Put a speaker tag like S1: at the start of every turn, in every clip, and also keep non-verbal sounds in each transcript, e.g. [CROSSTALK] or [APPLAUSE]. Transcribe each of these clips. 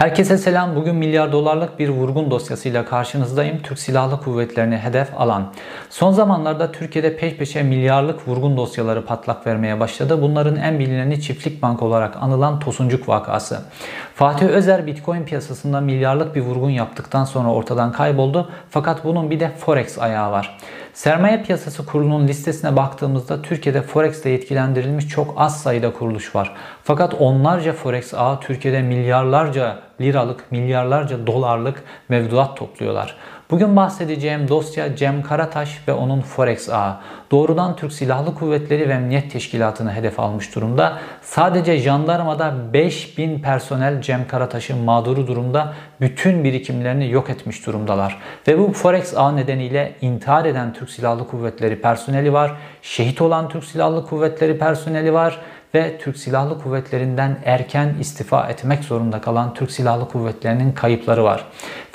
S1: Herkese selam. Bugün milyar dolarlık bir vurgun dosyasıyla karşınızdayım. Türk Silahlı Kuvvetleri'ni hedef alan. Son zamanlarda Türkiye'de peş peşe milyarlık vurgun dosyaları patlak vermeye başladı. Bunların en bilineni çiftlik bank olarak anılan Tosuncuk vakası. Fatih Özer Bitcoin piyasasında milyarlık bir vurgun yaptıktan sonra ortadan kayboldu. Fakat bunun bir de Forex ayağı var. Sermaye Piyasası Kurulu'nun listesine baktığımızda Türkiye'de Forex'te yetkilendirilmiş çok az sayıda kuruluş var. Fakat onlarca Forex ağı Türkiye'de milyarlarca liralık, milyarlarca dolarlık mevduat topluyorlar. Bugün bahsedeceğim dosya Cem Karataş ve onun Forex ağı. Doğrudan Türk Silahlı Kuvvetleri ve Emniyet Teşkilatı'nı hedef almış durumda. Sadece jandarmada 5000 personel Cem Karataş'ın mağduru durumda bütün birikimlerini yok etmiş durumdalar. Ve bu Forex ağı nedeniyle intihar eden Türk Silahlı Kuvvetleri personeli var. Şehit olan Türk Silahlı Kuvvetleri personeli var ve Türk Silahlı Kuvvetleri'nden erken istifa etmek zorunda kalan Türk Silahlı Kuvvetleri'nin kayıpları var.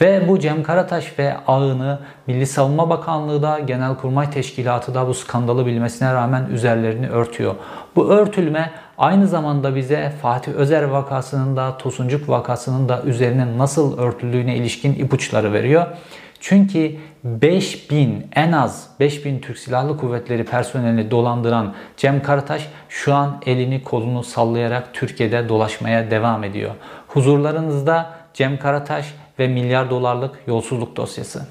S1: Ve bu Cem Karataş ve ağını Milli Savunma Bakanlığı da Genelkurmay Teşkilatı da bu skandalı bilmesine rağmen üzerlerini örtüyor. Bu örtülme aynı zamanda bize Fatih Özer vakasının da Tosuncuk vakasının da üzerine nasıl örtüldüğüne ilişkin ipuçları veriyor. Çünkü 5000 en az 5000 Türk Silahlı Kuvvetleri personelini dolandıran Cem Karataş şu an elini kolunu sallayarak Türkiye'de dolaşmaya devam ediyor. Huzurlarınızda Cem Karataş ve milyar dolarlık yolsuzluk dosyası.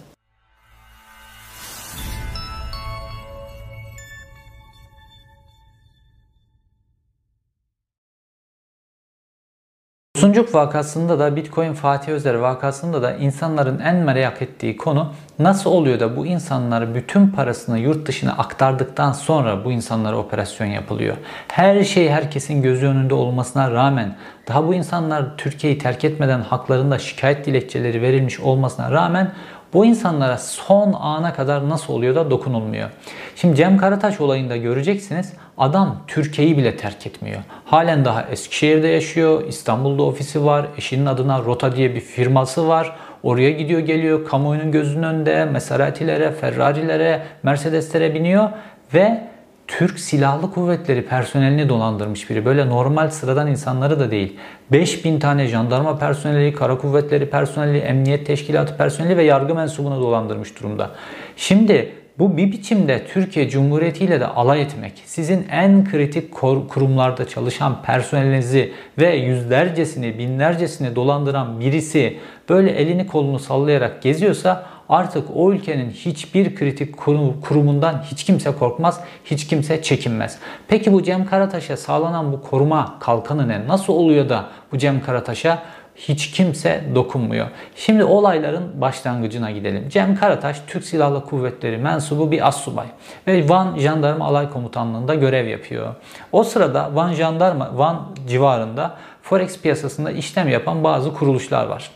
S1: Suncuk vakasında da Bitcoin Fatih Özer vakasında da insanların en merak ettiği konu nasıl oluyor da bu insanlar bütün parasını yurt dışına aktardıktan sonra bu insanlara operasyon yapılıyor. Her şey herkesin gözü önünde olmasına rağmen daha bu insanlar Türkiye'yi terk etmeden haklarında şikayet dilekçeleri verilmiş olmasına rağmen bu insanlara son ana kadar nasıl oluyor da dokunulmuyor. Şimdi Cem Karataş olayında göreceksiniz adam Türkiye'yi bile terk etmiyor. Halen daha Eskişehir'de yaşıyor, İstanbul'da ofisi var, eşinin adına Rota diye bir firması var. Oraya gidiyor geliyor, kamuoyunun gözünün önünde Maseratilere, Ferrari'lere, Mercedes'lere biniyor ve Türk Silahlı Kuvvetleri personelini dolandırmış biri. Böyle normal sıradan insanları da değil. 5000 tane jandarma personeli, kara kuvvetleri personeli, emniyet teşkilatı personeli ve yargı mensubunu dolandırmış durumda. Şimdi bu bir biçimde Türkiye Cumhuriyeti ile de alay etmek, sizin en kritik kurumlarda çalışan personelinizi ve yüzlercesini, binlercesini dolandıran birisi böyle elini kolunu sallayarak geziyorsa artık o ülkenin hiçbir kritik kurumundan hiç kimse korkmaz, hiç kimse çekinmez. Peki bu Cem Karataş'a sağlanan bu koruma kalkanı ne? Nasıl oluyor da bu Cem Karataş'a hiç kimse dokunmuyor. Şimdi olayların başlangıcına gidelim. Cem Karataş Türk Silahlı Kuvvetleri mensubu bir assubay ve Van Jandarma Alay Komutanlığı'nda görev yapıyor. O sırada Van Jandarma Van civarında forex piyasasında işlem yapan bazı kuruluşlar var.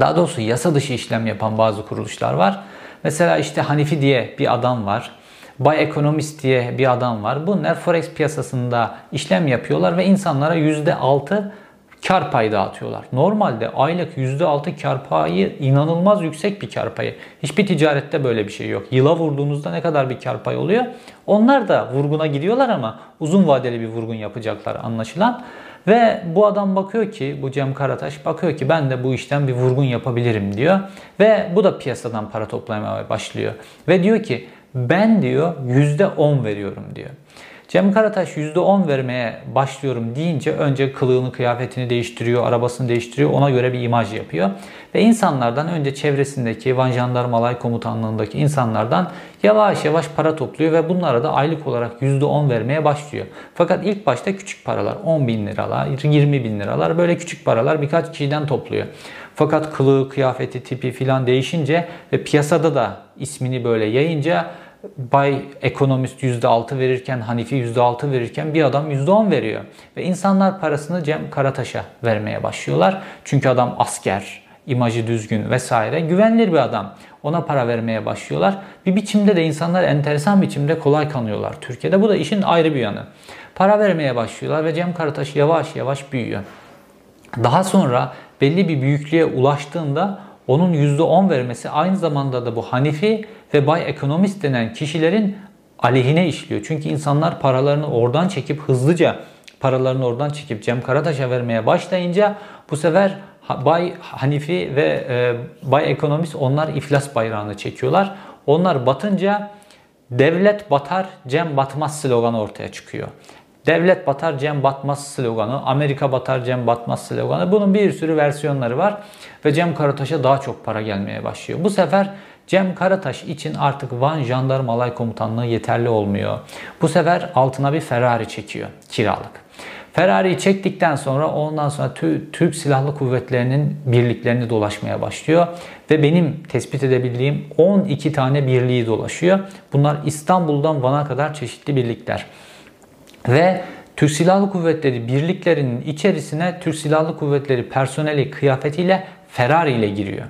S1: Daha doğrusu yasa dışı işlem yapan bazı kuruluşlar var. Mesela işte Hanifi diye bir adam var. Bay Economist diye bir adam var. Bunlar forex piyasasında işlem yapıyorlar ve insanlara %6 kar payı dağıtıyorlar. Normalde aylık %6 kar payı inanılmaz yüksek bir kar payı. Hiçbir ticarette böyle bir şey yok. Yıla vurduğunuzda ne kadar bir kar payı oluyor? Onlar da vurguna gidiyorlar ama uzun vadeli bir vurgun yapacaklar anlaşılan. Ve bu adam bakıyor ki, bu Cem Karataş bakıyor ki ben de bu işten bir vurgun yapabilirim diyor. Ve bu da piyasadan para toplamaya başlıyor. Ve diyor ki ben diyor %10 veriyorum diyor. Cem Karataş %10 vermeye başlıyorum deyince önce kılığını, kıyafetini değiştiriyor, arabasını değiştiriyor. Ona göre bir imaj yapıyor. Ve insanlardan önce çevresindeki Van Jandarmalay Komutanlığındaki insanlardan yavaş yavaş para topluyor ve bunlara da aylık olarak %10 vermeye başlıyor. Fakat ilk başta küçük paralar 10 bin liralar, 20 bin liralar böyle küçük paralar birkaç kişiden topluyor. Fakat kılığı, kıyafeti, tipi filan değişince ve piyasada da ismini böyle yayınca Bay ekonomist %6 verirken, Hanifi %6 verirken bir adam %10 veriyor. Ve insanlar parasını Cem Karataş'a vermeye başlıyorlar. Çünkü adam asker, imajı düzgün vesaire güvenilir bir adam. Ona para vermeye başlıyorlar. Bir biçimde de insanlar enteresan biçimde kolay kanıyorlar Türkiye'de. Bu da işin ayrı bir yanı. Para vermeye başlıyorlar ve Cem Karataş yavaş yavaş büyüyor. Daha sonra belli bir büyüklüğe ulaştığında onun %10 vermesi aynı zamanda da bu Hanifi ve Bay Ekonomist denen kişilerin aleyhine işliyor. Çünkü insanlar paralarını oradan çekip hızlıca paralarını oradan çekip Cem Karataş'a vermeye başlayınca bu sefer Bay Hanifi ve e, Bay Ekonomist onlar iflas bayrağını çekiyorlar. Onlar batınca devlet batar, Cem batmaz sloganı ortaya çıkıyor. Devlet batar, Cem batmaz sloganı, Amerika batar, Cem batmaz sloganı. Bunun bir sürü versiyonları var ve Cem Karataş'a daha çok para gelmeye başlıyor. Bu sefer Cem Karataş için artık Van Jandarma Alay Komutanlığı yeterli olmuyor. Bu sefer altına bir Ferrari çekiyor kiralık. Ferrari'yi çektikten sonra ondan sonra Türk Silahlı Kuvvetleri'nin birliklerini dolaşmaya başlıyor. Ve benim tespit edebildiğim 12 tane birliği dolaşıyor. Bunlar İstanbul'dan Van'a kadar çeşitli birlikler. Ve Türk Silahlı Kuvvetleri birliklerinin içerisine Türk Silahlı Kuvvetleri personeli kıyafetiyle Ferrari ile giriyor.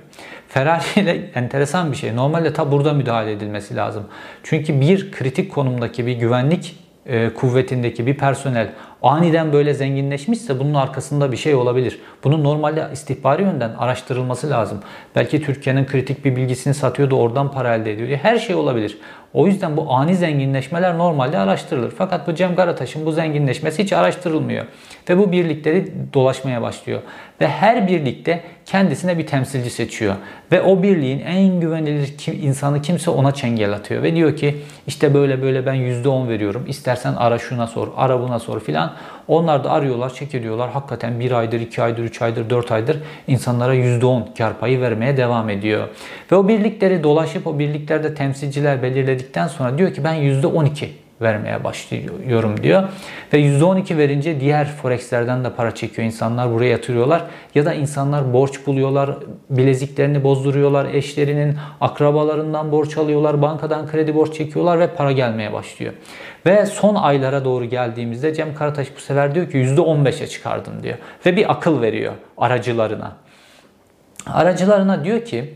S1: Ferrari ile [LAUGHS] enteresan bir şey. Normalde ta burada müdahale edilmesi lazım. Çünkü bir kritik konumdaki bir güvenlik e, kuvvetindeki bir personel aniden böyle zenginleşmişse bunun arkasında bir şey olabilir. Bunun normalde istihbari yönden araştırılması lazım. Belki Türkiye'nin kritik bir bilgisini satıyor da oradan para elde ediyor. Her şey olabilir. O yüzden bu ani zenginleşmeler normalde araştırılır. Fakat bu Cem Karataş'ın bu zenginleşmesi hiç araştırılmıyor. Ve bu birlikleri dolaşmaya başlıyor. Ve her birlikte kendisine bir temsilci seçiyor. Ve o birliğin en güvenilir kim, insanı kimse ona çengel atıyor. Ve diyor ki işte böyle böyle ben %10 veriyorum. İstersen ara şuna sor, ara buna sor filan. Onlar da arıyorlar, çek ediyorlar. Hakikaten bir aydır, iki aydır, üç aydır, dört aydır insanlara %10 kar payı vermeye devam ediyor. Ve o birlikleri dolaşıp o birliklerde temsilciler belirledikten sonra diyor ki ben %12 vermeye başlıyorum diyor. Ve %12 verince diğer forexlerden de para çekiyor. insanlar buraya yatırıyorlar. Ya da insanlar borç buluyorlar, bileziklerini bozduruyorlar, eşlerinin akrabalarından borç alıyorlar, bankadan kredi borç çekiyorlar ve para gelmeye başlıyor. Ve son aylara doğru geldiğimizde Cem Karataş bu sefer diyor ki %15'e çıkardım diyor. Ve bir akıl veriyor aracılarına. Aracılarına diyor ki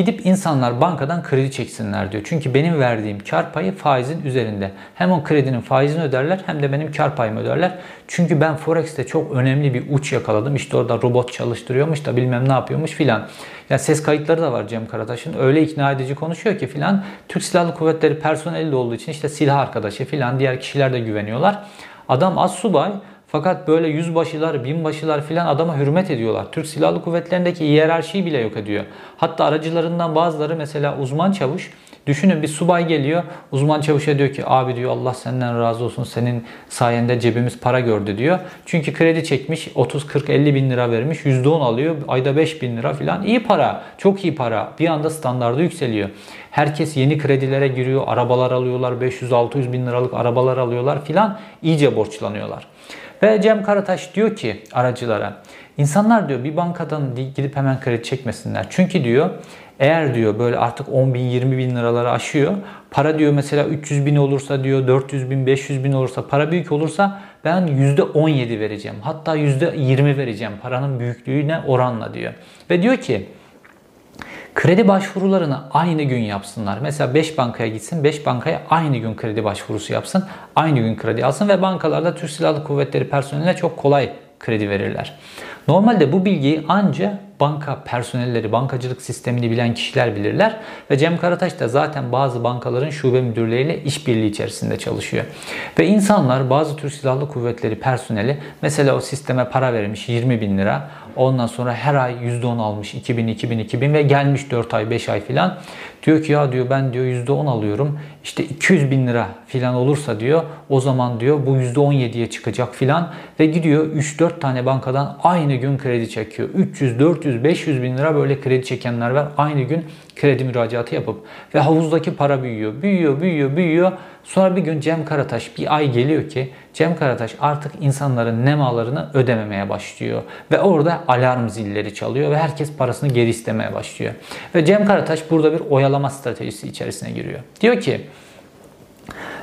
S1: Gidip insanlar bankadan kredi çeksinler diyor. Çünkü benim verdiğim kar payı faizin üzerinde. Hem o kredinin faizini öderler hem de benim kar payımı öderler. Çünkü ben Forex'te çok önemli bir uç yakaladım. İşte orada robot çalıştırıyormuş da bilmem ne yapıyormuş filan. Ya ses kayıtları da var Cem Karataş'ın. Öyle ikna edici konuşuyor ki filan. Türk Silahlı Kuvvetleri personeli de olduğu için işte silah arkadaşı filan diğer kişiler de güveniyorlar. Adam az subay fakat böyle yüzbaşılar, binbaşılar filan adama hürmet ediyorlar. Türk Silahlı Kuvvetleri'ndeki hiyerarşiyi bile yok ediyor. Hatta aracılarından bazıları mesela uzman çavuş Düşünün bir subay geliyor. Uzman çavuşa diyor ki abi diyor Allah senden razı olsun senin sayende cebimiz para gördü diyor. Çünkü kredi çekmiş 30 40 50 bin lira vermiş %10 alıyor. Ayda 5 bin lira filan iyi para. Çok iyi para. Bir anda standardı yükseliyor. Herkes yeni kredilere giriyor. Arabalar alıyorlar. 500-600 bin liralık arabalar alıyorlar filan. iyice borçlanıyorlar. Ve Cem Karataş diyor ki aracılara insanlar diyor bir bankadan gidip hemen kredi çekmesinler. Çünkü diyor eğer diyor böyle artık 10 bin 20 bin liraları aşıyor. Para diyor mesela 300 bin olursa diyor 400 bin 500 bin olursa para büyük olursa ben %17 vereceğim. Hatta %20 vereceğim paranın büyüklüğüne oranla diyor. Ve diyor ki Kredi başvurularını aynı gün yapsınlar. Mesela 5 bankaya gitsin, 5 bankaya aynı gün kredi başvurusu yapsın, aynı gün kredi alsın ve bankalarda Türk Silahlı Kuvvetleri personeline çok kolay kredi verirler. Normalde bu bilgiyi ancak banka personelleri, bankacılık sistemini bilen kişiler bilirler. Ve Cem Karataş da zaten bazı bankaların şube müdürleriyle işbirliği içerisinde çalışıyor. Ve insanlar bazı Türk Silahlı Kuvvetleri personeli mesela o sisteme para vermiş 20 bin lira. Ondan sonra her ay %10 almış 2000, 2000, 2000 ve gelmiş 4 ay, 5 ay filan. Diyor ki ya diyor ben diyor %10 alıyorum. İşte 200 bin lira filan olursa diyor o zaman diyor bu %17'ye çıkacak filan. Ve gidiyor 3-4 tane bankadan aynı gün kredi çekiyor. 300, 400, 500 bin lira böyle kredi çekenler var. Aynı gün kredi müracaatı yapıp ve havuzdaki para büyüyor, büyüyor, büyüyor, büyüyor. Sonra bir gün Cem Karataş bir ay geliyor ki Cem Karataş artık insanların nemalarını ödememeye başlıyor. Ve orada alarm zilleri çalıyor ve herkes parasını geri istemeye başlıyor. Ve Cem Karataş burada bir oyalama stratejisi içerisine giriyor. Diyor ki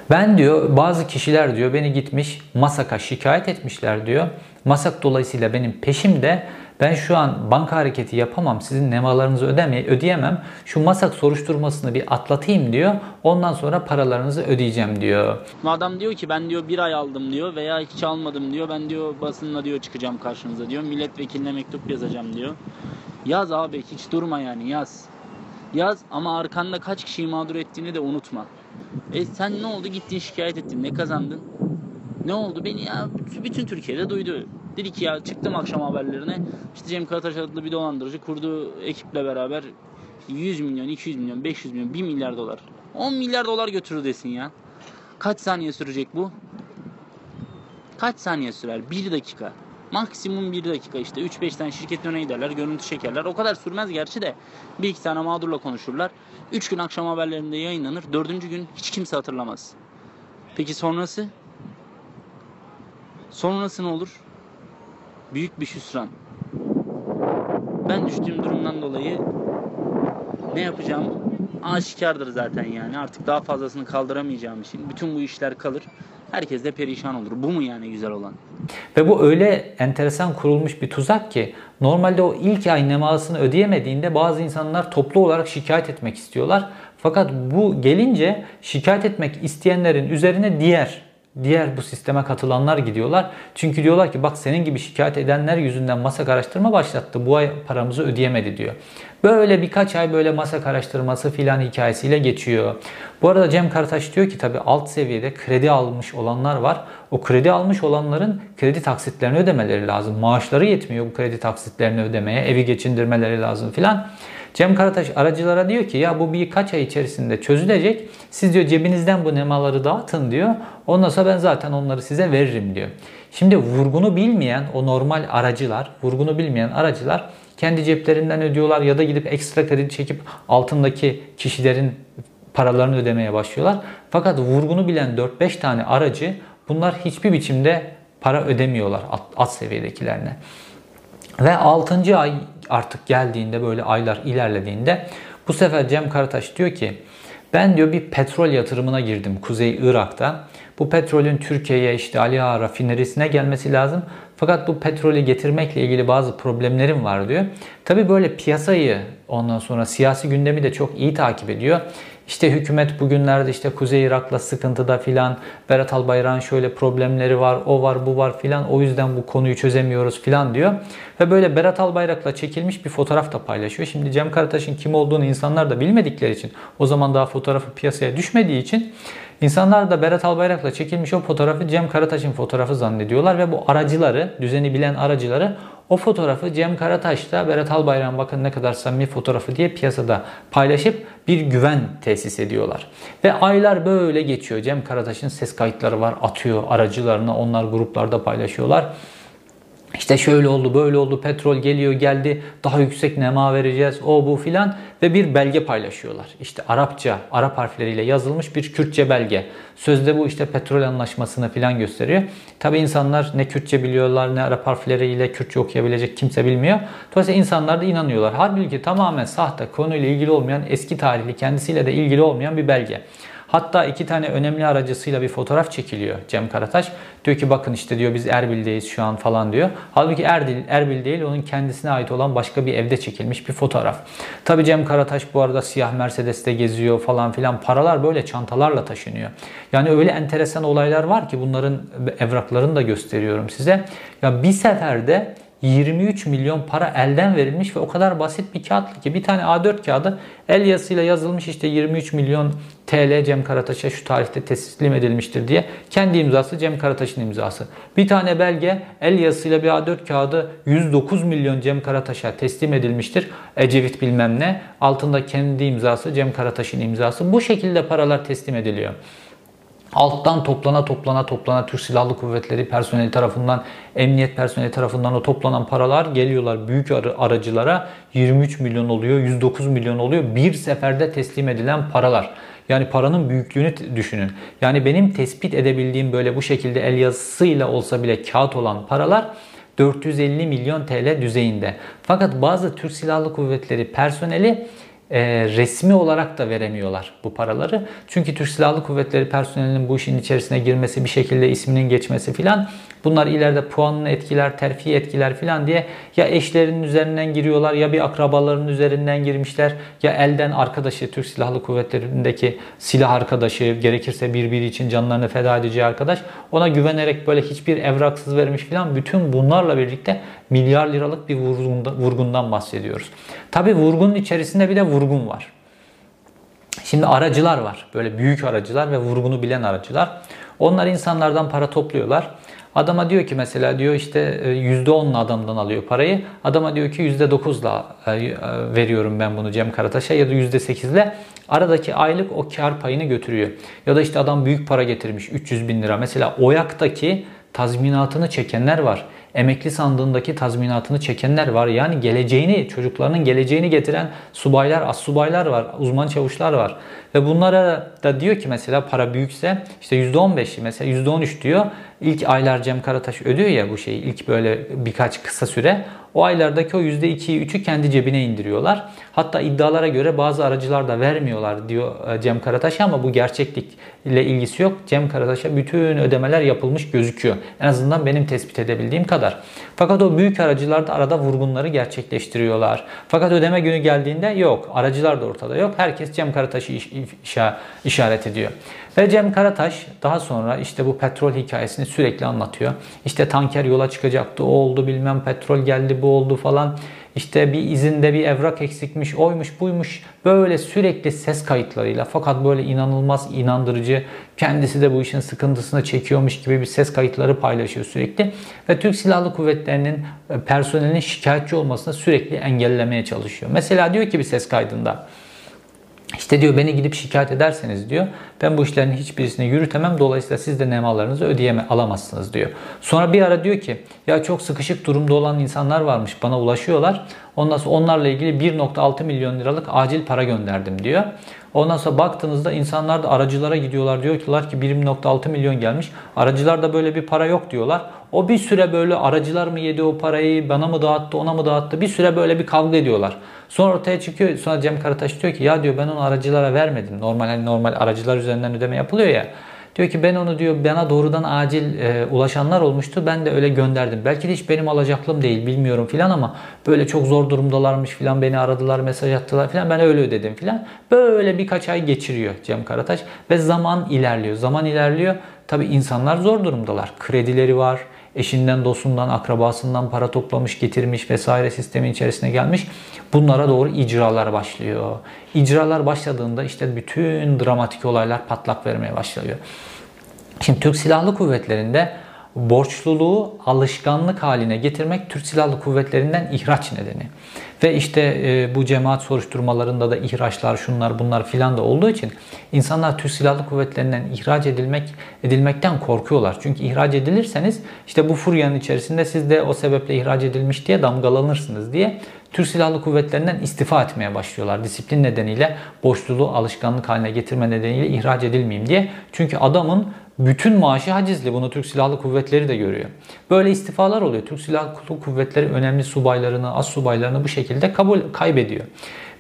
S1: ben diyor bazı kişiler diyor beni gitmiş Masak'a şikayet etmişler diyor. Masak dolayısıyla benim peşimde ben şu an banka hareketi yapamam. Sizin nemalarınızı ödemeye, ödeyemem. Şu masak soruşturmasını bir atlatayım diyor. Ondan sonra paralarınızı ödeyeceğim diyor.
S2: Adam diyor ki ben diyor bir ay aldım diyor veya hiç almadım diyor. Ben diyor basınla diyor çıkacağım karşınıza diyor. Milletvekiline mektup yazacağım diyor. Yaz abi hiç durma yani yaz. Yaz ama arkanda kaç kişiyi mağdur ettiğini de unutma. E sen ne oldu gittin şikayet ettin ne kazandın? Ne oldu beni ya bütün Türkiye'de duydu. Dedi ki ya çıktım akşam haberlerine. İşte Cem Karataş adlı bir dolandırıcı kurduğu ekiple beraber 100 milyon, 200 milyon, 500 milyon, 1 milyar dolar. 10 milyar dolar götürür desin ya. Kaç saniye sürecek bu? Kaç saniye sürer? 1 dakika. Maksimum 1 dakika işte 3-5 tane şirket öne giderler, görüntü çekerler. O kadar sürmez gerçi de. Bir iki tane mağdurla konuşurlar. 3 gün akşam haberlerinde yayınlanır. 4. gün hiç kimse hatırlamaz. Peki sonrası? Sonrası ne olur? Büyük bir hüsran. Ben düştüğüm durumdan dolayı ne yapacağım aşikardır zaten yani. Artık daha fazlasını kaldıramayacağım için bütün bu işler kalır. Herkes de perişan olur. Bu mu yani güzel olan?
S1: Ve bu öyle enteresan kurulmuş bir tuzak ki normalde o ilk ay nemasını ödeyemediğinde bazı insanlar toplu olarak şikayet etmek istiyorlar. Fakat bu gelince şikayet etmek isteyenlerin üzerine diğer diğer bu sisteme katılanlar gidiyorlar. Çünkü diyorlar ki bak senin gibi şikayet edenler yüzünden masak araştırma başlattı. Bu ay paramızı ödeyemedi diyor. Böyle birkaç ay böyle masak araştırması filan hikayesiyle geçiyor. Bu arada Cem Karataş diyor ki tabii alt seviyede kredi almış olanlar var. O kredi almış olanların kredi taksitlerini ödemeleri lazım. Maaşları yetmiyor bu kredi taksitlerini ödemeye. Evi geçindirmeleri lazım filan. Cem Karataş aracılara diyor ki ya bu birkaç ay içerisinde çözülecek. Siz diyor cebinizden bu nemaları dağıtın diyor. Ondan sonra ben zaten onları size veririm diyor. Şimdi vurgunu bilmeyen o normal aracılar, vurgunu bilmeyen aracılar kendi ceplerinden ödüyorlar ya da gidip ekstra kredi çekip altındaki kişilerin paralarını ödemeye başlıyorlar. Fakat vurgunu bilen 4-5 tane aracı bunlar hiçbir biçimde para ödemiyorlar alt, alt seviyedekilerine. Ve 6. ay artık geldiğinde böyle aylar ilerlediğinde bu sefer Cem Karataş diyor ki ben diyor bir petrol yatırımına girdim Kuzey Irak'ta. Bu petrolün Türkiye'ye işte Ali Ağa rafinerisine gelmesi lazım. Fakat bu petrolü getirmekle ilgili bazı problemlerim var diyor. Tabi böyle piyasayı ondan sonra siyasi gündemi de çok iyi takip ediyor. İşte hükümet bugünlerde işte Kuzey Irak'la sıkıntıda filan. Berat Albayrak'ın şöyle problemleri var, o var, bu var filan. O yüzden bu konuyu çözemiyoruz filan diyor. Ve böyle Berat Albayrak'la çekilmiş bir fotoğraf da paylaşıyor. Şimdi Cem Karataş'ın kim olduğunu insanlar da bilmedikleri için, o zaman daha fotoğrafı piyasaya düşmediği için insanlar da Berat Albayrak'la çekilmiş o fotoğrafı Cem Karataş'ın fotoğrafı zannediyorlar ve bu aracıları, düzeni bilen aracıları o fotoğrafı Cem Karataş'ta Berat Albayrak'ın bakın ne kadar samimi fotoğrafı diye piyasada paylaşıp bir güven tesis ediyorlar. Ve aylar böyle geçiyor. Cem Karataş'ın ses kayıtları var atıyor aracılarına onlar gruplarda paylaşıyorlar. İşte şöyle oldu, böyle oldu, petrol geliyor, geldi, daha yüksek nema vereceğiz, o bu filan ve bir belge paylaşıyorlar. İşte Arapça, Arap harfleriyle yazılmış bir Kürtçe belge. Sözde bu işte petrol anlaşmasını filan gösteriyor. Tabi insanlar ne Kürtçe biliyorlar, ne Arap harfleriyle Kürtçe okuyabilecek kimse bilmiyor. Dolayısıyla insanlar da inanıyorlar. Halbuki tamamen sahte, konuyla ilgili olmayan, eski tarihli, kendisiyle de ilgili olmayan bir belge. Hatta iki tane önemli aracısıyla bir fotoğraf çekiliyor Cem Karataş. Diyor ki bakın işte diyor biz Erbil'deyiz şu an falan diyor. Halbuki Erbil, Erbil değil onun kendisine ait olan başka bir evde çekilmiş bir fotoğraf. Tabi Cem Karataş bu arada siyah Mercedes'te geziyor falan filan. Paralar böyle çantalarla taşınıyor. Yani öyle enteresan olaylar var ki bunların evraklarını da gösteriyorum size. Ya bir seferde 23 milyon para elden verilmiş ve o kadar basit bir kağıtlı ki bir tane A4 kağıdı el yazısıyla yazılmış işte 23 milyon TL Cem Karataş'a şu tarihte teslim edilmiştir diye. Kendi imzası Cem Karataş'ın imzası. Bir tane belge el yazısıyla bir A4 kağıdı 109 milyon Cem Karataş'a teslim edilmiştir. Ecevit bilmem ne. Altında kendi imzası Cem Karataş'ın imzası. Bu şekilde paralar teslim ediliyor alttan toplana toplana toplana Türk Silahlı Kuvvetleri personeli tarafından, emniyet personeli tarafından o toplanan paralar geliyorlar büyük aracılara 23 milyon oluyor, 109 milyon oluyor. Bir seferde teslim edilen paralar. Yani paranın büyüklüğünü düşünün. Yani benim tespit edebildiğim böyle bu şekilde el yazısıyla olsa bile kağıt olan paralar 450 milyon TL düzeyinde. Fakat bazı Türk Silahlı Kuvvetleri personeli e, resmi olarak da veremiyorlar bu paraları. Çünkü Türk Silahlı Kuvvetleri personelinin bu işin içerisine girmesi, bir şekilde isminin geçmesi filan bunlar ileride puanını etkiler, terfi etkiler filan diye ya eşlerinin üzerinden giriyorlar ya bir akrabalarının üzerinden girmişler ya elden arkadaşı Türk Silahlı Kuvvetleri'ndeki silah arkadaşı gerekirse birbiri için canlarını feda edeceği arkadaş ona güvenerek böyle hiçbir evraksız vermiş filan bütün bunlarla birlikte milyar liralık bir vurgundan bahsediyoruz. Tabi vurgunun içerisinde bir de vurgun var. Şimdi aracılar var. Böyle büyük aracılar ve vurgunu bilen aracılar. Onlar insanlardan para topluyorlar. Adama diyor ki mesela diyor işte e, %10'la adamdan alıyor parayı. Adama diyor ki %9'la e, e, veriyorum ben bunu Cem Karataş'a ya da %8'le. Aradaki aylık o kar payını götürüyor. Ya da işte adam büyük para getirmiş 300 bin lira. Mesela Oyak'taki tazminatını çekenler var. Emekli sandığındaki tazminatını çekenler var. Yani geleceğini, çocuklarının geleceğini getiren subaylar, as subaylar var, uzman çavuşlar var. Ve bunlara da diyor ki mesela para büyükse işte %15 mesela %13 diyor. İlk aylar Cem Karataş ödüyor ya bu şeyi ilk böyle birkaç kısa süre. O aylardaki o %2'yi 3'ü kendi cebine indiriyorlar. Hatta iddialara göre bazı aracılar da vermiyorlar diyor e, Cem Karataş ama bu gerçeklikle ilgisi yok. Cem Karataş'a bütün ödemeler yapılmış gözüküyor. En azından benim tespit edebildiğim kadar. Fakat o büyük aracılar da arada vurgunları gerçekleştiriyorlar. Fakat ödeme günü geldiğinde yok. Aracılar da ortada yok. Herkes Cem Karataş'ı işaret ediyor. Ve Cem Karataş daha sonra işte bu petrol hikayesini sürekli anlatıyor. İşte tanker yola çıkacaktı, o oldu bilmem petrol geldi bu oldu falan. İşte bir izinde bir evrak eksikmiş, oymuş buymuş. Böyle sürekli ses kayıtlarıyla fakat böyle inanılmaz inandırıcı kendisi de bu işin sıkıntısını çekiyormuş gibi bir ses kayıtları paylaşıyor sürekli. Ve Türk Silahlı Kuvvetleri'nin e, personelinin şikayetçi olmasını sürekli engellemeye çalışıyor. Mesela diyor ki bir ses kaydında işte diyor beni gidip şikayet ederseniz diyor ben bu işlerin hiçbirisini yürütemem dolayısıyla siz de nemalarınızı ödeyeme alamazsınız diyor. Sonra bir ara diyor ki ya çok sıkışık durumda olan insanlar varmış bana ulaşıyorlar. Ondan sonra onlarla ilgili 1.6 milyon liralık acil para gönderdim diyor. Ondan sonra baktığınızda insanlar da aracılara gidiyorlar diyorlar ki 1.6 milyon gelmiş. Aracılarda böyle bir para yok diyorlar. O bir süre böyle aracılar mı yedi o parayı bana mı dağıttı ona mı dağıttı bir süre böyle bir kavga ediyorlar. Sonra ortaya çıkıyor sonra Cem Karataş diyor ki ya diyor ben onu aracılara vermedim. Normal hani normal aracılar üzerinden ödeme yapılıyor ya. Diyor ki ben onu diyor bana doğrudan acil e, ulaşanlar olmuştu. Ben de öyle gönderdim. Belki de hiç benim alacaklım değil bilmiyorum filan ama böyle çok zor durumdalarmış filan beni aradılar mesaj attılar filan ben öyle ödedim filan. Böyle birkaç ay geçiriyor Cem Karataş ve zaman ilerliyor. Zaman ilerliyor. Tabi insanlar zor durumdalar. Kredileri var eşinden, dostundan, akrabasından para toplamış, getirmiş vesaire sistemin içerisine gelmiş. Bunlara doğru icralar başlıyor. İcralar başladığında işte bütün dramatik olaylar patlak vermeye başlıyor. Şimdi Türk Silahlı Kuvvetleri'nde borçluluğu alışkanlık haline getirmek Türk Silahlı Kuvvetleri'nden ihraç nedeni. Ve işte e, bu cemaat soruşturmalarında da ihraçlar şunlar bunlar filan da olduğu için insanlar Türk Silahlı Kuvvetleri'nden ihraç edilmek edilmekten korkuyorlar. Çünkü ihraç edilirseniz işte bu furyanın içerisinde siz de o sebeple ihraç edilmiş diye damgalanırsınız diye Türk Silahlı Kuvvetleri'nden istifa etmeye başlıyorlar. Disiplin nedeniyle boşluğu alışkanlık haline getirme nedeniyle ihraç edilmeyeyim diye. Çünkü adamın bütün maaşı hacizli. Bunu Türk Silahlı Kuvvetleri de görüyor. Böyle istifalar oluyor. Türk Silahlı Kuvvetleri önemli subaylarını, az subaylarını bu şekilde kabul kaybediyor.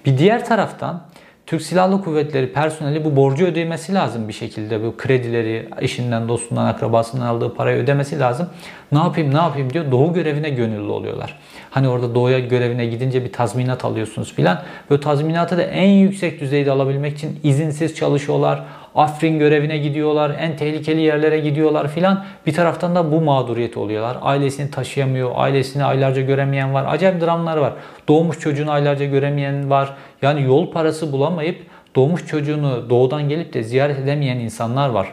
S1: Bir diğer taraftan Türk Silahlı Kuvvetleri personeli bu borcu ödemesi lazım bir şekilde. Bu kredileri eşinden, dostundan, akrabasından aldığı parayı ödemesi lazım. Ne yapayım, ne yapayım diyor. Doğu görevine gönüllü oluyorlar. Hani orada doğuya görevine gidince bir tazminat alıyorsunuz filan. Böyle tazminatı da en yüksek düzeyde alabilmek için izinsiz çalışıyorlar. Afrin görevine gidiyorlar, en tehlikeli yerlere gidiyorlar filan. Bir taraftan da bu mağduriyet oluyorlar. Ailesini taşıyamıyor, ailesini aylarca göremeyen var. Acayip dramlar var. Doğmuş çocuğunu aylarca göremeyen var. Yani yol parası bulamayıp doğmuş çocuğunu doğudan gelip de ziyaret edemeyen insanlar var.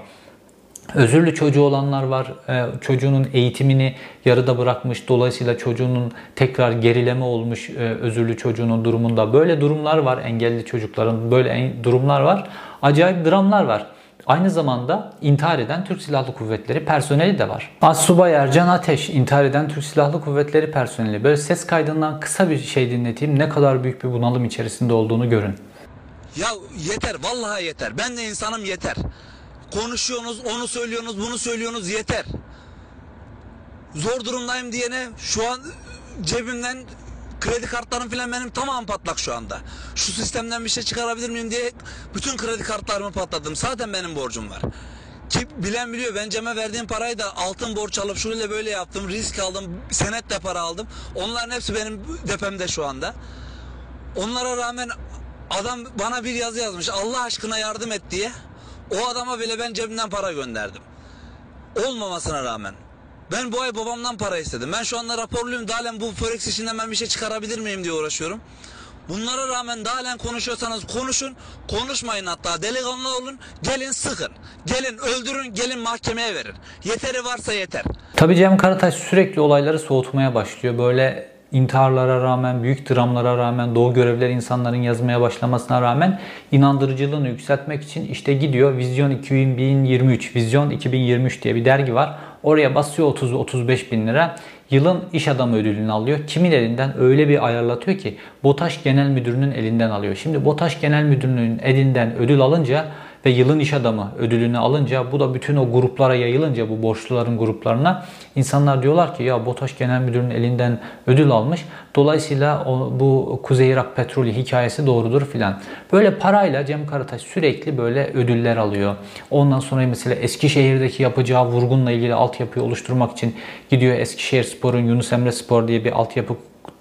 S1: Özürlü çocuğu olanlar var. Ee, çocuğunun eğitimini yarıda bırakmış. Dolayısıyla çocuğunun tekrar gerileme olmuş e, özürlü çocuğunun durumunda. Böyle durumlar var. Engelli çocukların böyle durumlar var. Acayip dramlar var. Aynı zamanda intihar eden Türk Silahlı Kuvvetleri personeli de var. Assubay Ercan Ateş intihar eden Türk Silahlı Kuvvetleri personeli. Böyle ses kaydından kısa bir şey dinleteyim. Ne kadar büyük bir bunalım içerisinde olduğunu görün.
S3: Ya yeter vallahi yeter. Ben de insanım yeter. Konuşuyorsunuz, onu söylüyorsunuz, bunu söylüyorsunuz yeter. Zor durumdayım diyene şu an cebimden kredi kartlarım falan benim tamam patlak şu anda. Şu sistemden bir şey çıkarabilir miyim diye bütün kredi kartlarımı patladım. Zaten benim borcum var. Ki bilen biliyor ben Cem'e verdiğim parayı da altın borç alıp şöyle böyle yaptım. Risk aldım. Senetle para aldım. Onların hepsi benim depemde şu anda. Onlara rağmen adam bana bir yazı yazmış. Allah aşkına yardım et diye. O adama bile ben cebimden para gönderdim. Olmamasına rağmen. Ben bu ay babamdan para istedim. Ben şu anda raporluyum. Dalen bu Forex işinden ben bir şey çıkarabilir miyim diye uğraşıyorum. Bunlara rağmen daha halen konuşuyorsanız konuşun. Konuşmayın hatta delikanlı olun. Gelin sıkın. Gelin öldürün. Gelin mahkemeye verin. Yeteri varsa yeter.
S1: Tabii Cem Karataş sürekli olayları soğutmaya başlıyor. Böyle intiharlara rağmen, büyük dramlara rağmen, doğu görevleri insanların yazmaya başlamasına rağmen inandırıcılığını yükseltmek için işte gidiyor Vizyon 2023, Vizyon 2023 diye bir dergi var. Oraya basıyor 30-35 bin lira. Yılın iş adamı ödülünü alıyor. Kimin elinden öyle bir ayarlatıyor ki BOTAŞ Genel Müdürü'nün elinden alıyor. Şimdi BOTAŞ Genel Müdürü'nün elinden ödül alınca ve yılın iş adamı ödülünü alınca bu da bütün o gruplara yayılınca bu borçluların gruplarına insanlar diyorlar ki ya BOTAŞ Genel Müdürü'nün elinden ödül almış. Dolayısıyla o, bu Kuzey Irak petrolü hikayesi doğrudur filan. Böyle parayla Cem Karataş sürekli böyle ödüller alıyor. Ondan sonra mesela Eskişehir'deki yapacağı vurgunla ilgili altyapıyı oluşturmak için gidiyor Eskişehir Spor'un Yunus Emre Spor diye bir altyapı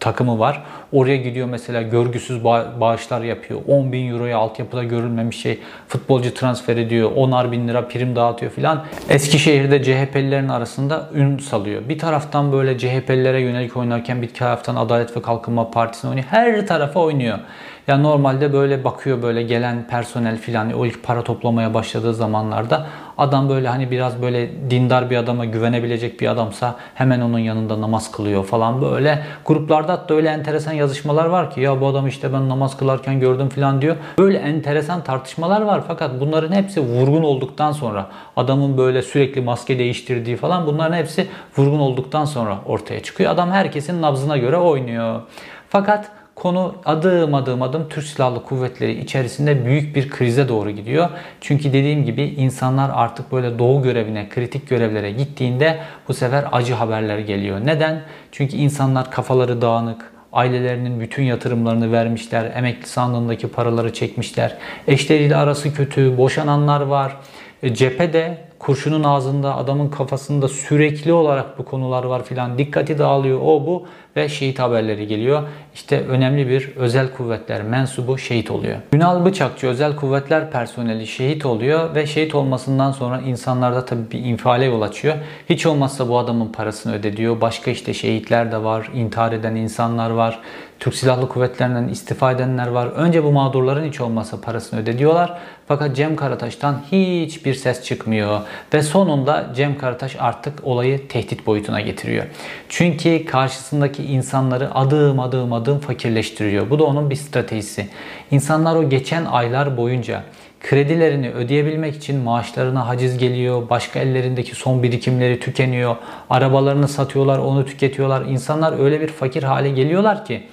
S1: takımı var. Oraya gidiyor mesela görgüsüz bağışlar yapıyor. 10 bin euroya altyapıda görülmemiş şey futbolcu transfer ediyor. 10'ar bin lira prim dağıtıyor filan. Eskişehir'de CHP'lilerin arasında ün salıyor. Bir taraftan böyle CHP'lilere yönelik oynarken bir taraftan Adalet ve Kalkınma Partisi'ne oynuyor. Her tarafa oynuyor. Ya normalde böyle bakıyor böyle gelen personel filan o ilk para toplamaya başladığı zamanlarda adam böyle hani biraz böyle dindar bir adama güvenebilecek bir adamsa hemen onun yanında namaz kılıyor falan böyle. Gruplarda hatta öyle enteresan yazışmalar var ki ya bu adam işte ben namaz kılarken gördüm filan diyor. Böyle enteresan tartışmalar var fakat bunların hepsi vurgun olduktan sonra adamın böyle sürekli maske değiştirdiği falan bunların hepsi vurgun olduktan sonra ortaya çıkıyor. Adam herkesin nabzına göre oynuyor. Fakat konu adım adım adım Türk Silahlı Kuvvetleri içerisinde büyük bir krize doğru gidiyor. Çünkü dediğim gibi insanlar artık böyle doğu görevine, kritik görevlere gittiğinde bu sefer acı haberler geliyor. Neden? Çünkü insanlar kafaları dağınık, ailelerinin bütün yatırımlarını vermişler, emekli sandığındaki paraları çekmişler, eşleriyle arası kötü, boşananlar var. E, cephede kurşunun ağzında adamın kafasında sürekli olarak bu konular var filan dikkati dağılıyor o bu ve şehit haberleri geliyor. İşte önemli bir özel kuvvetler mensubu şehit oluyor. Ünal Bıçakçı özel kuvvetler personeli şehit oluyor ve şehit olmasından sonra insanlarda tabii bir infiale yol açıyor. Hiç olmazsa bu adamın parasını öde diyor. Başka işte şehitler de var, intihar eden insanlar var. Türk Silahlı Kuvvetleri'nden istifa edenler var. Önce bu mağdurların hiç olmazsa parasını öde diyorlar. Fakat Cem Karataş'tan hiçbir ses çıkmıyor. Ve sonunda Cem Karataş artık olayı tehdit boyutuna getiriyor. Çünkü karşısındaki insanları adım adım adım fakirleştiriyor. Bu da onun bir stratejisi. İnsanlar o geçen aylar boyunca kredilerini ödeyebilmek için maaşlarına haciz geliyor, başka ellerindeki son birikimleri tükeniyor, arabalarını satıyorlar, onu tüketiyorlar. İnsanlar öyle bir fakir hale geliyorlar ki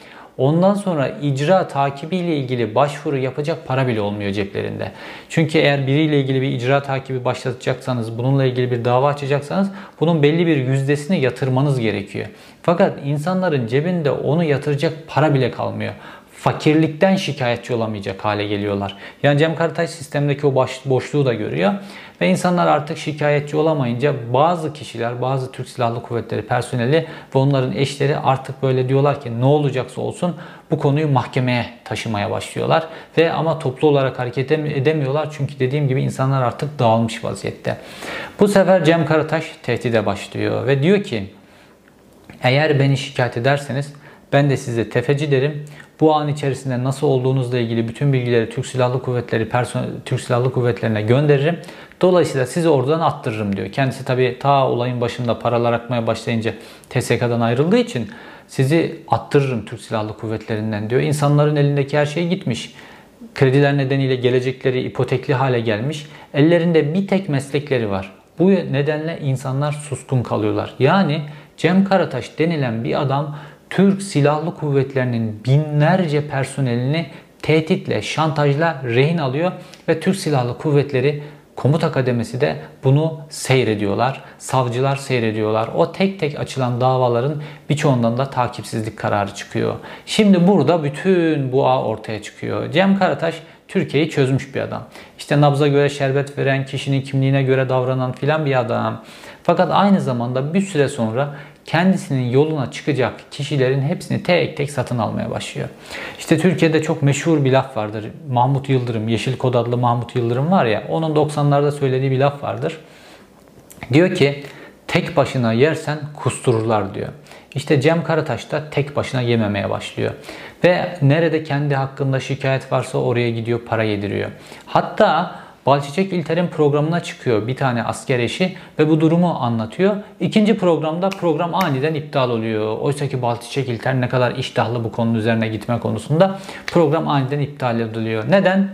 S1: Ondan sonra icra takibiyle ilgili başvuru yapacak para bile olmuyor ceplerinde. Çünkü eğer biriyle ilgili bir icra takibi başlatacaksanız, bununla ilgili bir dava açacaksanız bunun belli bir yüzdesini yatırmanız gerekiyor. Fakat insanların cebinde onu yatıracak para bile kalmıyor fakirlikten şikayetçi olamayacak hale geliyorlar. Yani Cem Karataş sistemdeki o boşluğu da görüyor. Ve insanlar artık şikayetçi olamayınca bazı kişiler, bazı Türk Silahlı Kuvvetleri personeli ve onların eşleri artık böyle diyorlar ki ne olacaksa olsun bu konuyu mahkemeye taşımaya başlıyorlar. Ve ama toplu olarak hareket edemiyorlar çünkü dediğim gibi insanlar artık dağılmış vaziyette. Bu sefer Cem Karataş tehdide başlıyor ve diyor ki eğer beni şikayet ederseniz ben de size tefeci derim. Bu an içerisinde nasıl olduğunuzla ilgili bütün bilgileri Türk Silahlı Kuvvetleri Türk Silahlı Kuvvetlerine gönderirim. Dolayısıyla sizi oradan attırırım diyor. Kendisi tabi ta olayın başında paralar akmaya başlayınca TSK'dan ayrıldığı için sizi attırırım Türk Silahlı Kuvvetlerinden diyor. İnsanların elindeki her şey gitmiş. Krediler nedeniyle gelecekleri ipotekli hale gelmiş. Ellerinde bir tek meslekleri var. Bu nedenle insanlar suskun kalıyorlar. Yani Cem Karataş denilen bir adam Türk Silahlı Kuvvetleri'nin binlerce personelini tehditle, şantajla rehin alıyor ve Türk Silahlı Kuvvetleri Komuta kademesi de bunu seyrediyorlar. Savcılar seyrediyorlar. O tek tek açılan davaların birçoğundan da takipsizlik kararı çıkıyor. Şimdi burada bütün bu ağ ortaya çıkıyor. Cem Karataş Türkiye'yi çözmüş bir adam. İşte nabza göre şerbet veren, kişinin kimliğine göre davranan filan bir adam. Fakat aynı zamanda bir süre sonra kendisinin yoluna çıkacak kişilerin hepsini tek tek satın almaya başlıyor. İşte Türkiye'de çok meşhur bir laf vardır. Mahmut Yıldırım, Yeşil Kod adlı Mahmut Yıldırım var ya, onun 90'larda söylediği bir laf vardır. Diyor ki, tek başına yersen kustururlar diyor. İşte Cem Karataş da tek başına yememeye başlıyor. Ve nerede kendi hakkında şikayet varsa oraya gidiyor para yediriyor. Hatta Balçiçek İlter'in programına çıkıyor bir tane asker eşi ve bu durumu anlatıyor. İkinci programda program aniden iptal oluyor. Oysa ki Balçiçek İlter ne kadar iştahlı bu konunun üzerine gitme konusunda program aniden iptal ediliyor. Neden?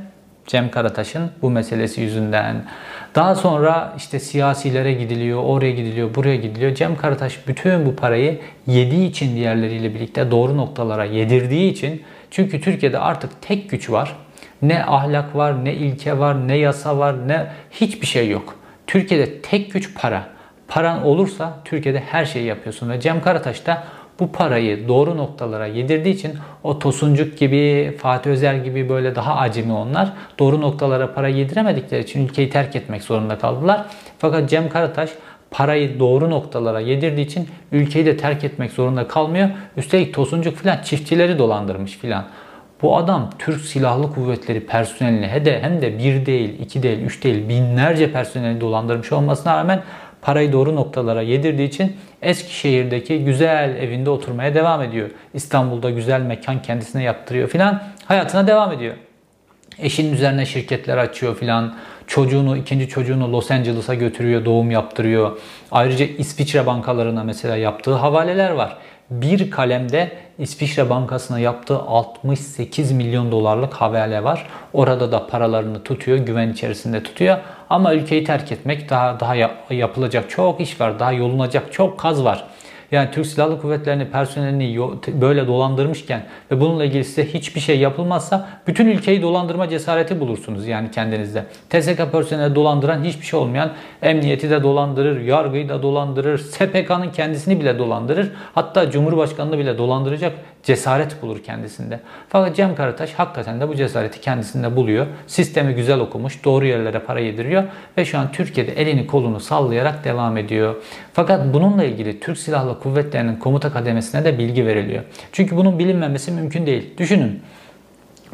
S1: Cem Karataş'ın bu meselesi yüzünden. Daha sonra işte siyasilere gidiliyor, oraya gidiliyor, buraya gidiliyor. Cem Karataş bütün bu parayı yediği için diğerleriyle birlikte doğru noktalara yedirdiği için çünkü Türkiye'de artık tek güç var. Ne ahlak var, ne ilke var, ne yasa var, ne hiçbir şey yok. Türkiye'de tek güç para. Paran olursa Türkiye'de her şeyi yapıyorsun ve Cem Karataş da bu parayı doğru noktalara yedirdiği için o Tosuncuk gibi, Fatih Özer gibi böyle daha acemi onlar doğru noktalara para yediremedikleri için ülkeyi terk etmek zorunda kaldılar. Fakat Cem Karataş parayı doğru noktalara yedirdiği için ülkeyi de terk etmek zorunda kalmıyor. Üstelik Tosuncuk filan çiftçileri dolandırmış filan. Bu adam Türk Silahlı Kuvvetleri personelini hem de, hem de bir değil, iki değil, üç değil binlerce personeli dolandırmış olmasına rağmen parayı doğru noktalara yedirdiği için Eskişehir'deki güzel evinde oturmaya devam ediyor. İstanbul'da güzel mekan kendisine yaptırıyor filan. Hayatına devam ediyor. Eşinin üzerine şirketler açıyor filan. Çocuğunu, ikinci çocuğunu Los Angeles'a götürüyor, doğum yaptırıyor. Ayrıca İsviçre bankalarına mesela yaptığı havaleler var. Bir kalemde İsviçre Bankası'na yaptığı 68 milyon dolarlık havale var. Orada da paralarını tutuyor, güven içerisinde tutuyor. Ama ülkeyi terk etmek daha daha yapılacak çok iş var, daha yolunacak çok kaz var. Yani Türk Silahlı Kuvvetleri'ni, personelini böyle dolandırmışken ve bununla ilgili size hiçbir şey yapılmazsa bütün ülkeyi dolandırma cesareti bulursunuz yani kendinizde. TSK personeli dolandıran hiçbir şey olmayan emniyeti de dolandırır, yargıyı da dolandırır, SPK'nın kendisini bile dolandırır. Hatta Cumhurbaşkanını bile dolandıracak cesaret bulur kendisinde. Fakat Cem Karataş hakikaten de bu cesareti kendisinde buluyor. Sistemi güzel okumuş, doğru yerlere para yediriyor ve şu an Türkiye'de elini kolunu sallayarak devam ediyor. Fakat bununla ilgili Türk Silahlı Kuvvetleri'nin komuta kademesine de bilgi veriliyor. Çünkü bunun bilinmemesi mümkün değil. Düşünün.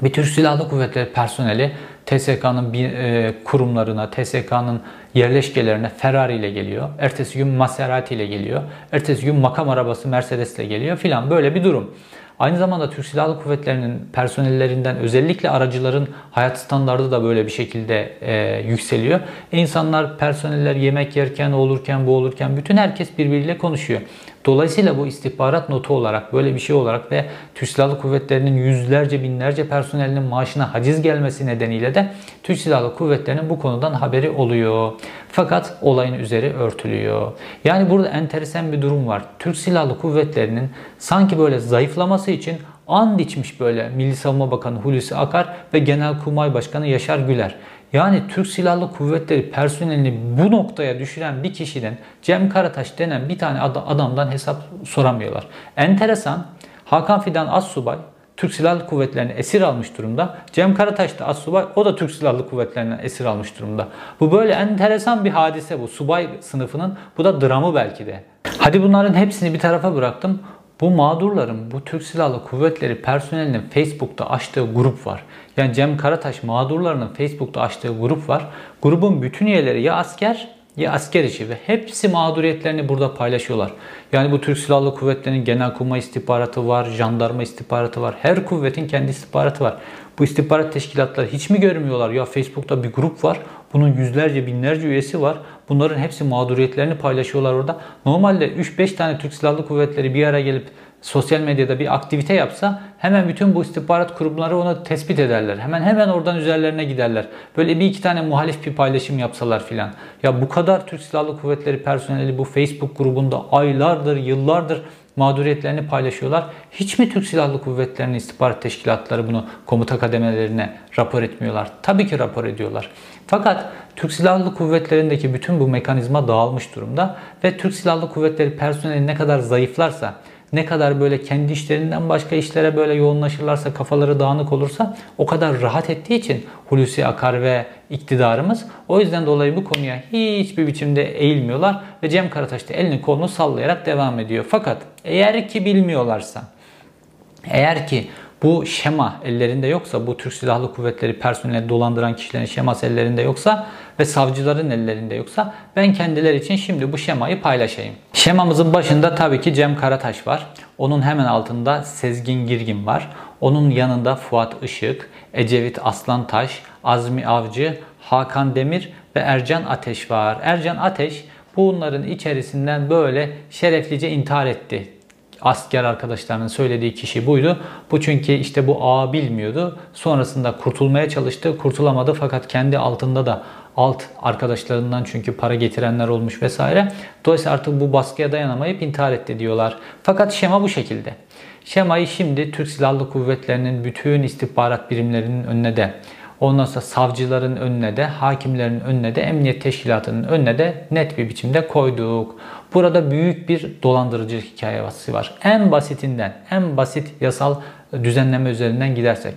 S1: Bir Türk Silahlı Kuvvetleri personeli TSK'nın e, kurumlarına, TSK'nın yerleşkelerine Ferrari ile geliyor. Ertesi gün Maserati ile geliyor. Ertesi gün makam arabası Mercedes ile geliyor filan böyle bir durum. Aynı zamanda Türk Silahlı Kuvvetleri'nin personellerinden özellikle aracıların hayat standardı da böyle bir şekilde e, yükseliyor. İnsanlar, personeller yemek yerken, olurken, bu olurken bütün herkes birbiriyle konuşuyor. Dolayısıyla bu istihbarat notu olarak böyle bir şey olarak ve Türk Silahlı Kuvvetleri'nin yüzlerce binlerce personelinin maaşına haciz gelmesi nedeniyle de Türk Silahlı Kuvvetleri'nin bu konudan haberi oluyor. Fakat olayın üzeri örtülüyor. Yani burada enteresan bir durum var. Türk Silahlı Kuvvetleri'nin sanki böyle zayıflaması için and içmiş böyle Milli Savunma Bakanı Hulusi Akar ve Genelkurmay Başkanı Yaşar Güler. Yani Türk Silahlı Kuvvetleri personelini bu noktaya düşüren bir kişiden Cem Karataş denen bir tane adamdan hesap soramıyorlar. Enteresan Hakan Fidan Assubay Türk Silahlı Kuvvetleri'ni esir almış durumda. Cem Karataş da assubay o da Türk Silahlı Kuvvetleri'nden esir almış durumda. Bu böyle enteresan bir hadise bu. Subay sınıfının bu da dramı belki de. Hadi bunların hepsini bir tarafa bıraktım. Bu mağdurların, bu Türk Silahlı Kuvvetleri personelinin Facebook'ta açtığı grup var. Yani Cem Karataş mağdurlarının Facebook'ta açtığı grup var. Grubun bütün üyeleri ya asker ya asker işi ve hepsi mağduriyetlerini burada paylaşıyorlar. Yani bu Türk Silahlı Kuvvetleri'nin genelkurmay istihbaratı var, jandarma istihbaratı var. Her kuvvetin kendi istihbaratı var. Bu istihbarat teşkilatları hiç mi görmüyorlar? Ya Facebook'ta bir grup var. Bunun yüzlerce binlerce üyesi var. Bunların hepsi mağduriyetlerini paylaşıyorlar orada. Normalde 3-5 tane Türk Silahlı Kuvvetleri bir araya gelip sosyal medyada bir aktivite yapsa hemen bütün bu istihbarat kurumları onu tespit ederler. Hemen hemen oradan üzerlerine giderler. Böyle bir iki tane muhalif bir paylaşım yapsalar filan. Ya bu kadar Türk Silahlı Kuvvetleri personeli bu Facebook grubunda aylardır, yıllardır mağduriyetlerini paylaşıyorlar. Hiç mi Türk Silahlı Kuvvetleri'nin istihbarat teşkilatları bunu komuta kademelerine rapor etmiyorlar? Tabii ki rapor ediyorlar. Fakat Türk Silahlı Kuvvetleri'ndeki bütün bu mekanizma dağılmış durumda ve Türk Silahlı Kuvvetleri personeli ne kadar zayıflarsa ne kadar böyle kendi işlerinden başka işlere böyle yoğunlaşırlarsa, kafaları dağınık olursa o kadar rahat ettiği için Hulusi Akar ve iktidarımız o yüzden dolayı bu konuya hiçbir biçimde eğilmiyorlar ve Cem Karataş da elini kolunu sallayarak devam ediyor. Fakat eğer ki bilmiyorlarsa, eğer ki bu şema ellerinde yoksa, bu Türk Silahlı Kuvvetleri personeli dolandıran kişilerin şeması ellerinde yoksa ve savcıların ellerinde yoksa ben kendileri için şimdi bu şemayı paylaşayım. Şemamızın başında tabii ki Cem Karataş var. Onun hemen altında Sezgin Girgin var. Onun yanında Fuat Işık, Ecevit Aslantaş, Azmi Avcı, Hakan Demir ve Ercan Ateş var. Ercan Ateş bunların içerisinden böyle şereflice intihar etti asker arkadaşlarının söylediği kişi buydu. Bu çünkü işte bu ağa bilmiyordu. Sonrasında kurtulmaya çalıştı. Kurtulamadı fakat kendi altında da alt arkadaşlarından çünkü para getirenler olmuş vesaire. Dolayısıyla artık bu baskıya dayanamayıp intihar etti diyorlar. Fakat şema bu şekilde. Şemayı şimdi Türk Silahlı Kuvvetleri'nin bütün istihbarat birimlerinin önüne de Ondan sonra savcıların önüne de, hakimlerin önüne de, emniyet teşkilatının önüne de net bir biçimde koyduk. Burada büyük bir dolandırıcılık hikayesi var. En basitinden, en basit yasal düzenleme üzerinden gidersek.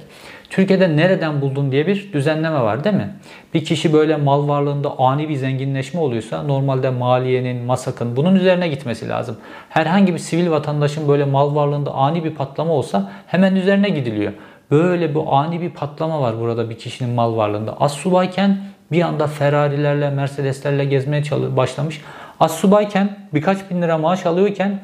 S1: Türkiye'de nereden buldun diye bir düzenleme var değil mi? Bir kişi böyle mal varlığında ani bir zenginleşme oluyorsa normalde maliyenin, masakın bunun üzerine gitmesi lazım. Herhangi bir sivil vatandaşın böyle mal varlığında ani bir patlama olsa hemen üzerine gidiliyor. Böyle bu ani bir patlama var burada bir kişinin mal varlığında. Az subayken bir anda Ferrari'lerle, Mercedes'lerle gezmeye başlamış. Az subayken birkaç bin lira maaş alıyorken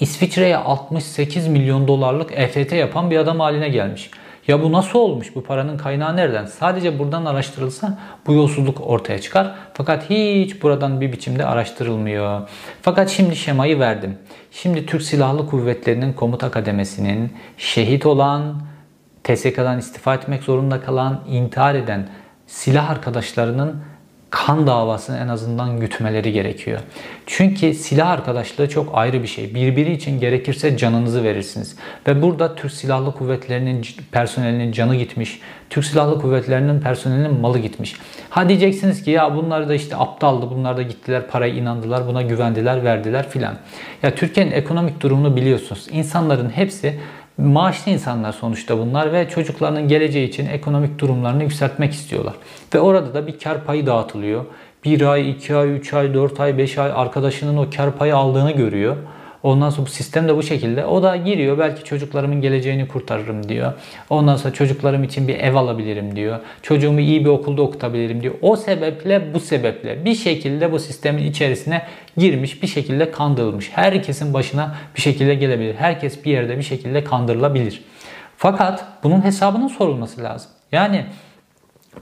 S1: İsviçre'ye 68 milyon dolarlık EFT yapan bir adam haline gelmiş. Ya bu nasıl olmuş? Bu paranın kaynağı nereden? Sadece buradan araştırılsa bu yolsuzluk ortaya çıkar. Fakat hiç buradan bir biçimde araştırılmıyor. Fakat şimdi şemayı verdim. Şimdi Türk Silahlı Kuvvetleri'nin komuta kademesinin şehit olan, TSK'dan istifa etmek zorunda kalan, intihar eden silah arkadaşlarının kan davasını en azından gütmeleri gerekiyor. Çünkü silah arkadaşlığı çok ayrı bir şey. Birbiri için gerekirse canınızı verirsiniz. Ve burada Türk Silahlı Kuvvetleri'nin personelinin canı gitmiş. Türk Silahlı Kuvvetleri'nin personelinin malı gitmiş. Ha diyeceksiniz ki ya bunlar da işte aptaldı. Bunlar da gittiler parayı inandılar. Buna güvendiler verdiler filan. Ya Türkiye'nin ekonomik durumunu biliyorsunuz. İnsanların hepsi maaşlı insanlar sonuçta bunlar ve çocuklarının geleceği için ekonomik durumlarını yükseltmek istiyorlar. Ve orada da bir kar payı dağıtılıyor. Bir ay, iki ay, üç ay, dört ay, beş ay arkadaşının o kar payı aldığını görüyor. Ondan sonra bu sistem de bu şekilde. O da giriyor belki çocuklarımın geleceğini kurtarırım diyor. Ondan sonra çocuklarım için bir ev alabilirim diyor. Çocuğumu iyi bir okulda okutabilirim diyor. O sebeple bu sebeple bir şekilde bu sistemin içerisine girmiş bir şekilde kandırılmış. Herkesin başına bir şekilde gelebilir. Herkes bir yerde bir şekilde kandırılabilir. Fakat bunun hesabının sorulması lazım. Yani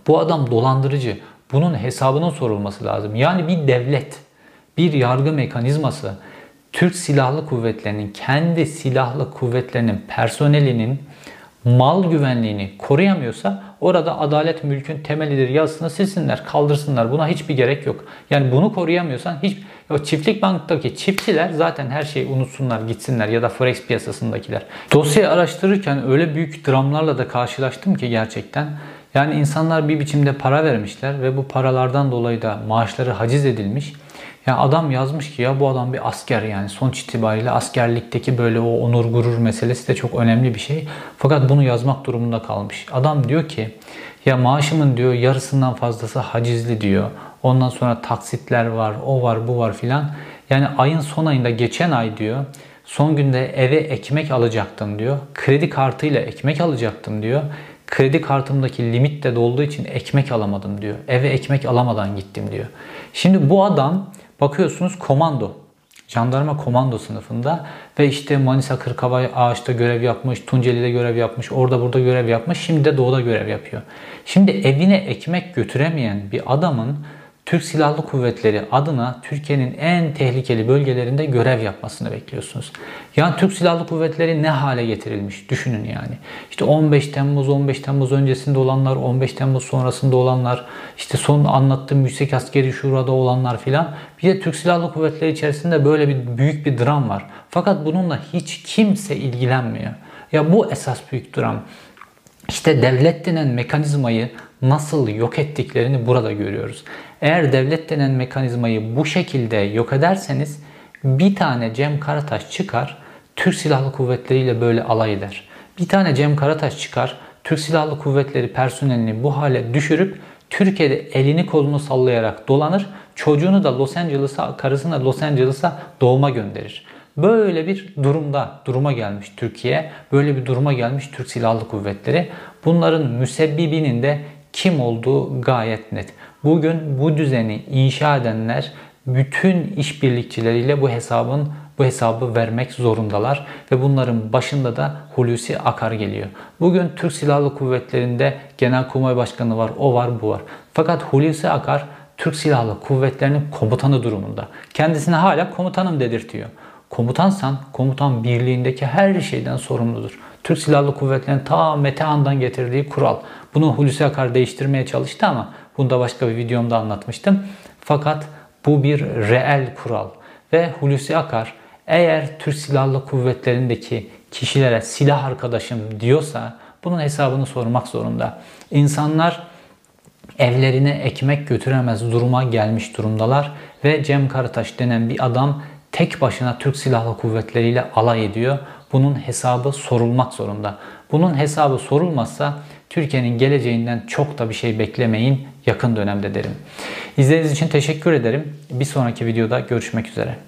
S1: bu adam dolandırıcı. Bunun hesabının sorulması lazım. Yani bir devlet, bir yargı mekanizması Türk Silahlı Kuvvetleri'nin kendi silahlı kuvvetlerinin personelinin mal güvenliğini koruyamıyorsa orada adalet mülkün temelidir yazısını silsinler, kaldırsınlar. Buna hiçbir gerek yok. Yani bunu koruyamıyorsan hiç o çiftlik banktaki çiftçiler zaten her şeyi unutsunlar, gitsinler ya da forex piyasasındakiler. Dosyayı araştırırken öyle büyük dramlarla da karşılaştım ki gerçekten. Yani insanlar bir biçimde para vermişler ve bu paralardan dolayı da maaşları haciz edilmiş. Ya adam yazmış ki ya bu adam bir asker yani sonuç itibariyle askerlikteki böyle o onur gurur meselesi de çok önemli bir şey. Fakat bunu yazmak durumunda kalmış. Adam diyor ki ya maaşımın diyor yarısından fazlası hacizli diyor. Ondan sonra taksitler var, o var, bu var filan. Yani ayın son ayında geçen ay diyor son günde eve ekmek alacaktım diyor. Kredi kartıyla ekmek alacaktım diyor. Kredi kartımdaki limit de dolduğu için ekmek alamadım diyor. Eve ekmek alamadan gittim diyor. Şimdi bu adam Bakıyorsunuz komando. Jandarma komando sınıfında ve işte Manisa Kırkabay Ağaç'ta görev yapmış, Tunceli'de görev yapmış, orada burada görev yapmış, şimdi de doğuda görev yapıyor. Şimdi evine ekmek götüremeyen bir adamın Türk Silahlı Kuvvetleri adına Türkiye'nin en tehlikeli bölgelerinde görev yapmasını bekliyorsunuz. Yani Türk Silahlı Kuvvetleri ne hale getirilmiş düşünün yani. İşte 15 Temmuz, 15 Temmuz öncesinde olanlar, 15 Temmuz sonrasında olanlar, işte son anlattığım Yüksek Askeri Şura'da olanlar filan. Bir de Türk Silahlı Kuvvetleri içerisinde böyle bir büyük bir dram var. Fakat bununla hiç kimse ilgilenmiyor. Ya bu esas büyük dram. İşte devlet denen mekanizmayı nasıl yok ettiklerini burada görüyoruz. Eğer devlet denen mekanizmayı bu şekilde yok ederseniz bir tane Cem Karataş çıkar Türk Silahlı Kuvvetleri ile böyle alay eder. Bir tane Cem Karataş çıkar Türk Silahlı Kuvvetleri personelini bu hale düşürüp Türkiye'de elini kolunu sallayarak dolanır. Çocuğunu da Los Angeles'a, karısını Los Angeles'a doğuma gönderir. Böyle bir durumda, duruma gelmiş Türkiye. Böyle bir duruma gelmiş Türk Silahlı Kuvvetleri. Bunların müsebbibinin de kim olduğu gayet net. Bugün bu düzeni inşa edenler bütün işbirlikçileriyle bu hesabın bu hesabı vermek zorundalar ve bunların başında da Hulusi Akar geliyor. Bugün Türk Silahlı Kuvvetleri'nde Genelkurmay Başkanı var, o var, bu var. Fakat Hulusi Akar Türk Silahlı Kuvvetleri'nin komutanı durumunda. Kendisine hala komutanım dedirtiyor. Komutansan komutan birliğindeki her şeyden sorumludur. Türk Silahlı Kuvvetleri'nin ta Metehan'dan getirdiği kural. Bunu Hulusi Akar değiştirmeye çalıştı ama bunu da başka bir videomda anlatmıştım. Fakat bu bir reel kural. Ve Hulusi Akar eğer Türk Silahlı Kuvvetleri'ndeki kişilere silah arkadaşım diyorsa bunun hesabını sormak zorunda. İnsanlar evlerine ekmek götüremez duruma gelmiş durumdalar ve Cem Karataş denen bir adam tek başına Türk Silahlı Kuvvetleri ile alay ediyor. Bunun hesabı sorulmak zorunda. Bunun hesabı sorulmazsa Türkiye'nin geleceğinden çok da bir şey beklemeyin yakın dönemde derim. İzlediğiniz için teşekkür ederim. Bir sonraki videoda görüşmek üzere.